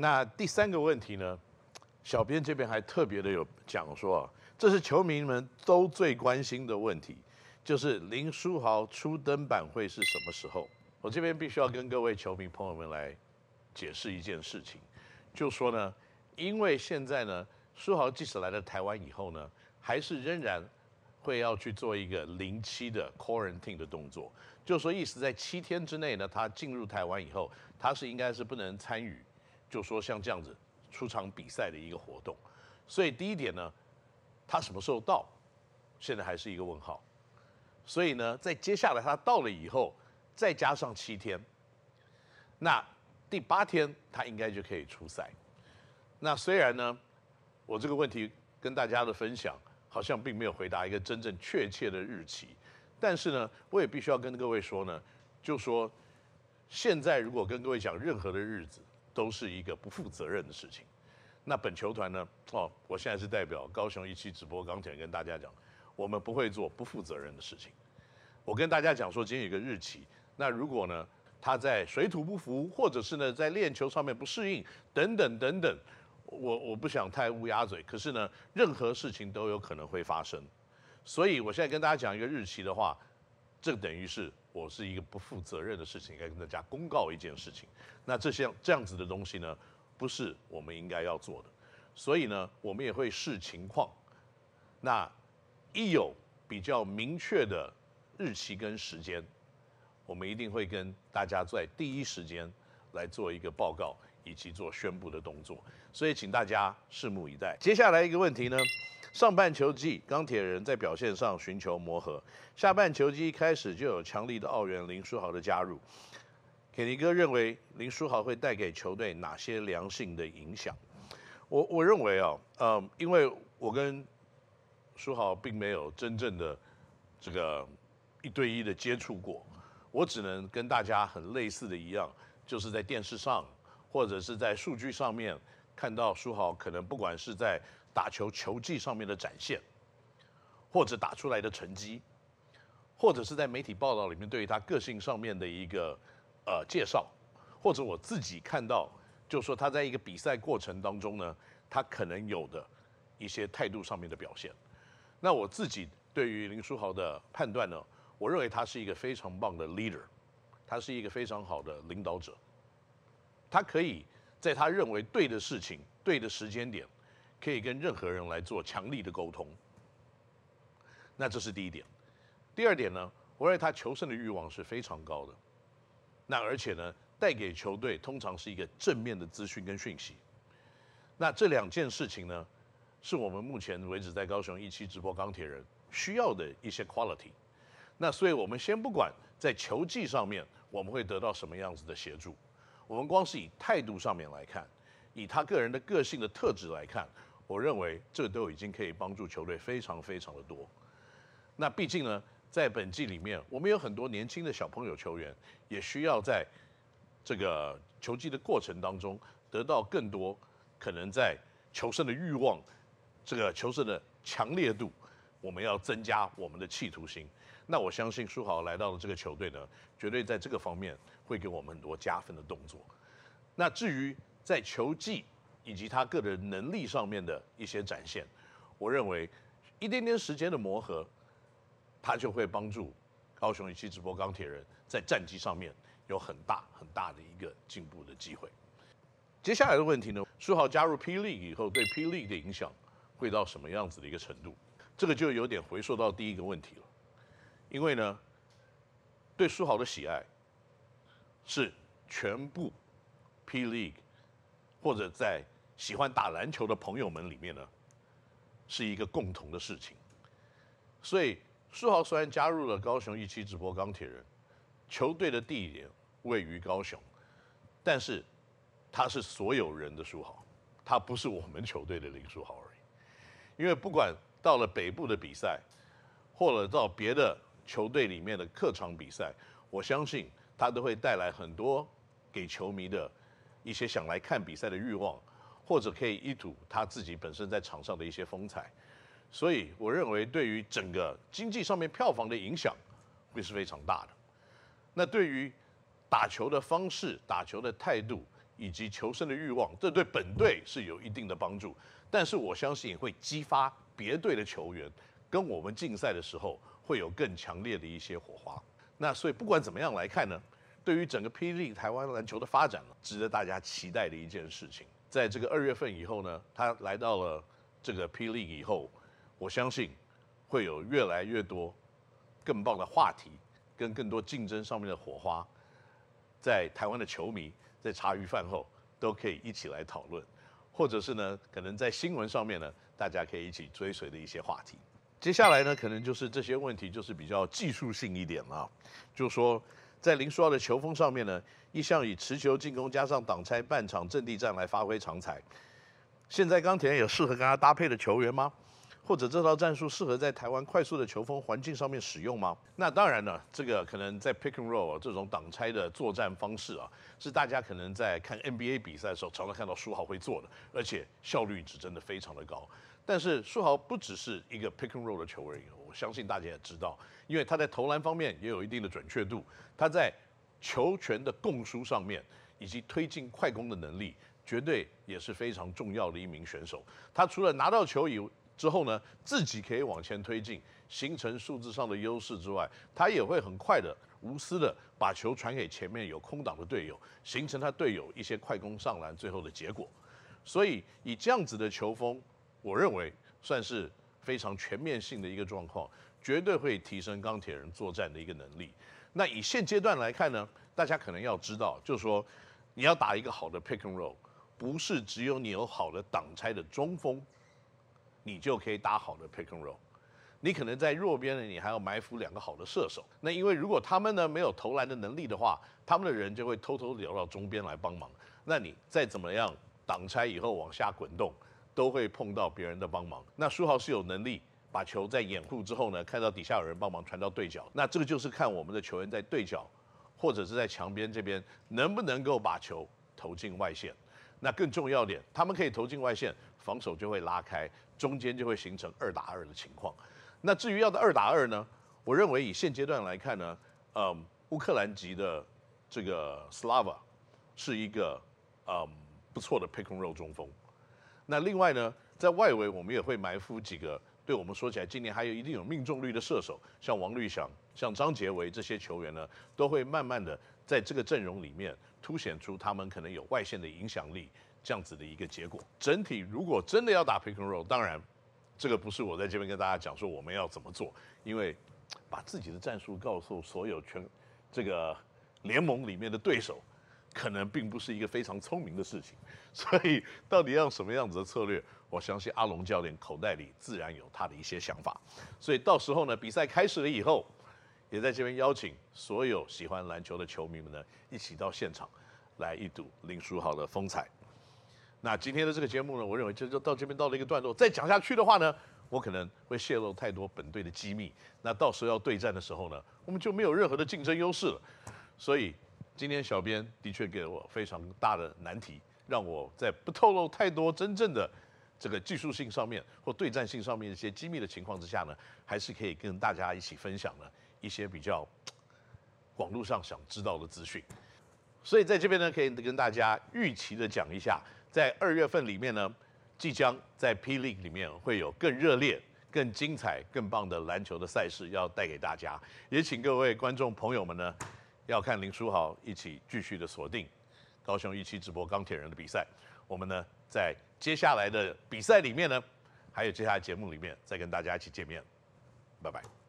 那第三个问题呢，小编这边还特别的有讲说啊，这是球迷们都最关心的问题，就是林书豪初登板会是什么时候？我这边必须要跟各位球迷朋友们来解释一件事情，就说呢，因为现在呢，书豪即使来了台湾以后呢，还是仍然会要去做一个零期的 quarantine 的动作，就说意思在七天之内呢，他进入台湾以后，他是应该是不能参与，就说像这样子出场比赛的一个活动。所以第一点呢，他什么时候到，现在还是一个问号。所以呢，在接下来他到了以后，再加上七天，那第八天他应该就可以出赛。那虽然呢，我这个问题跟大家的分享好像并没有回答一个真正确切的日期，但是呢，我也必须要跟各位说呢，就说现在如果跟各位讲任何的日子，都是一个不负责任的事情。那本球团呢，哦，我现在是代表高雄一期直播钢铁跟大家讲，我们不会做不负责任的事情。我跟大家讲说，今天有个日期，那如果呢，他在水土不服，或者是呢，在练球上面不适应，等等等等。我我不想太乌鸦嘴，可是呢，任何事情都有可能会发生，所以我现在跟大家讲一个日期的话，这等于是我是一个不负责任的事情，应该跟大家公告一件事情。那这些这样子的东西呢，不是我们应该要做的，所以呢，我们也会视情况，那一有比较明确的日期跟时间，我们一定会跟大家在第一时间来做一个报告。以及做宣布的动作，所以请大家拭目以待。接下来一个问题呢，上半球季钢铁人在表现上寻求磨合，下半球季一开始就有强力的澳援林书豪的加入。肯尼哥认为林书豪会带给球队哪些良性的影响？我我认为啊，呃，因为我跟书豪并没有真正的这个一对一的接触过，我只能跟大家很类似的一样，就是在电视上。或者是在数据上面看到书豪可能不管是在打球球技上面的展现，或者打出来的成绩，或者是在媒体报道里面对于他个性上面的一个呃介绍，或者我自己看到，就是说他在一个比赛过程当中呢，他可能有的一些态度上面的表现。那我自己对于林书豪的判断呢，我认为他是一个非常棒的 leader，他是一个非常好的领导者。他可以在他认为对的事情、对的时间点，可以跟任何人来做强力的沟通。那这是第一点。第二点呢，我认为他求胜的欲望是非常高的。那而且呢，带给球队通常是一个正面的资讯跟讯息。那这两件事情呢，是我们目前为止在高雄一期直播钢铁人需要的一些 quality。那所以我们先不管在球技上面我们会得到什么样子的协助。我们光是以态度上面来看，以他个人的个性的特质来看，我认为这都已经可以帮助球队非常非常的多。那毕竟呢，在本季里面，我们有很多年轻的小朋友球员，也需要在这个球技的过程当中得到更多可能在求胜的欲望，这个求胜的强烈度，我们要增加我们的企图心。那我相信书豪来到了这个球队呢，绝对在这个方面会给我们很多加分的动作。那至于在球技以及他个人能力上面的一些展现，我认为一点点时间的磨合，他就会帮助高雄一期直播钢铁人在战绩上面有很大很大的一个进步的机会。接下来的问题呢，书豪加入霹雳以后，对霹雳的影响会到什么样子的一个程度？这个就有点回溯到第一个问题了。因为呢，对书豪的喜爱是全部 P League 或者在喜欢打篮球的朋友们里面呢，是一个共同的事情。所以书豪虽然加入了高雄一期直播钢铁人，球队的地点位于高雄，但是他是所有人的书豪，他不是我们球队的林书豪而已。因为不管到了北部的比赛，或者到别的。球队里面的客场比赛，我相信他都会带来很多给球迷的一些想来看比赛的欲望，或者可以一睹他自己本身在场上的一些风采。所以我认为，对于整个经济上面票房的影响会是非常大的。那对于打球的方式、打球的态度以及求胜的欲望，这对本队是有一定的帮助。但是我相信会激发别队的球员跟我们竞赛的时候会有更强烈的一些火花。那所以不管怎么样来看呢，对于整个霹雳台湾篮球的发展，值得大家期待的一件事情。在这个二月份以后呢，他来到了这个霹雳以后，我相信会有越来越多更棒的话题跟更多竞争上面的火花，在台湾的球迷在茶余饭后都可以一起来讨论，或者是呢，可能在新闻上面呢，大家可以一起追随的一些话题。接下来呢，可能就是这些问题就是比较技术性一点了，就是说在林书豪的球风上面呢，一向以持球进攻加上挡拆半场阵地战来发挥长才。现在钢铁有适合跟他搭配的球员吗？或者这套战术适合在台湾快速的球风环境上面使用吗？那当然了，这个可能在 pick and roll 这种挡拆的作战方式啊，是大家可能在看 NBA 比赛的时候常常看到书豪会做的，而且效率值真的非常的高。但是书豪不只是一个 pick and roll 的球员，我相信大家也知道，因为他在投篮方面也有一定的准确度，他在球权的供输上面以及推进快攻的能力，绝对也是非常重要的一名选手。他除了拿到球以之后呢，自己可以往前推进，形成数字上的优势之外，他也会很快的、无私的把球传给前面有空档的队友，形成他队友一些快攻上篮最后的结果。所以以这样子的球风，我认为算是非常全面性的一个状况，绝对会提升钢铁人作战的一个能力。那以现阶段来看呢，大家可能要知道，就是说你要打一个好的 pick and roll，不是只有你有好的挡拆的中锋。你就可以打好的 pick and roll，你可能在弱边呢，你还要埋伏两个好的射手。那因为如果他们呢没有投篮的能力的话，他们的人就会偷偷流到中边来帮忙。那你再怎么样挡拆以后往下滚动，都会碰到别人的帮忙。那书豪是有能力把球在掩护之后呢，看到底下有人帮忙传到对角。那这个就是看我们的球员在对角或者是在墙边这边能不能够把球投进外线。那更重要点，他们可以投进外线，防守就会拉开。中间就会形成二打二的情况。那至于要的二打二呢？我认为以现阶段来看呢，嗯，乌克兰籍的这个 Slava 是一个嗯不错的 pick and roll 中锋。那另外呢，在外围我们也会埋伏几个对我们说起来今年还有一定有命中率的射手，像王律翔、像张杰维这些球员呢，都会慢慢的在这个阵容里面凸显出他们可能有外线的影响力。这样子的一个结果，整体如果真的要打 pick and roll，当然，这个不是我在这边跟大家讲说我们要怎么做，因为把自己的战术告诉所有全这个联盟里面的对手，可能并不是一个非常聪明的事情。所以到底要什么样子的策略，我相信阿龙教练口袋里自然有他的一些想法。所以到时候呢，比赛开始了以后，也在这边邀请所有喜欢篮球的球迷们呢，一起到现场来一睹林书豪的风采。那今天的这个节目呢，我认为就就到这边到了一个段落。再讲下去的话呢，我可能会泄露太多本队的机密。那到时候要对战的时候呢，我们就没有任何的竞争优势了。所以今天小编的确给了我非常大的难题，让我在不透露太多真正的这个技术性上面或对战性上面一些机密的情况之下呢，还是可以跟大家一起分享了一些比较网络上想知道的资讯。所以在这边呢，可以跟大家预期的讲一下。在二月份里面呢，即将在霹雳里面会有更热烈、更精彩、更棒的篮球的赛事要带给大家，也请各位观众朋友们呢，要看林书豪一起继续的锁定高雄一期直播钢铁人的比赛。我们呢，在接下来的比赛里面呢，还有接下来节目里面再跟大家一起见面，拜拜。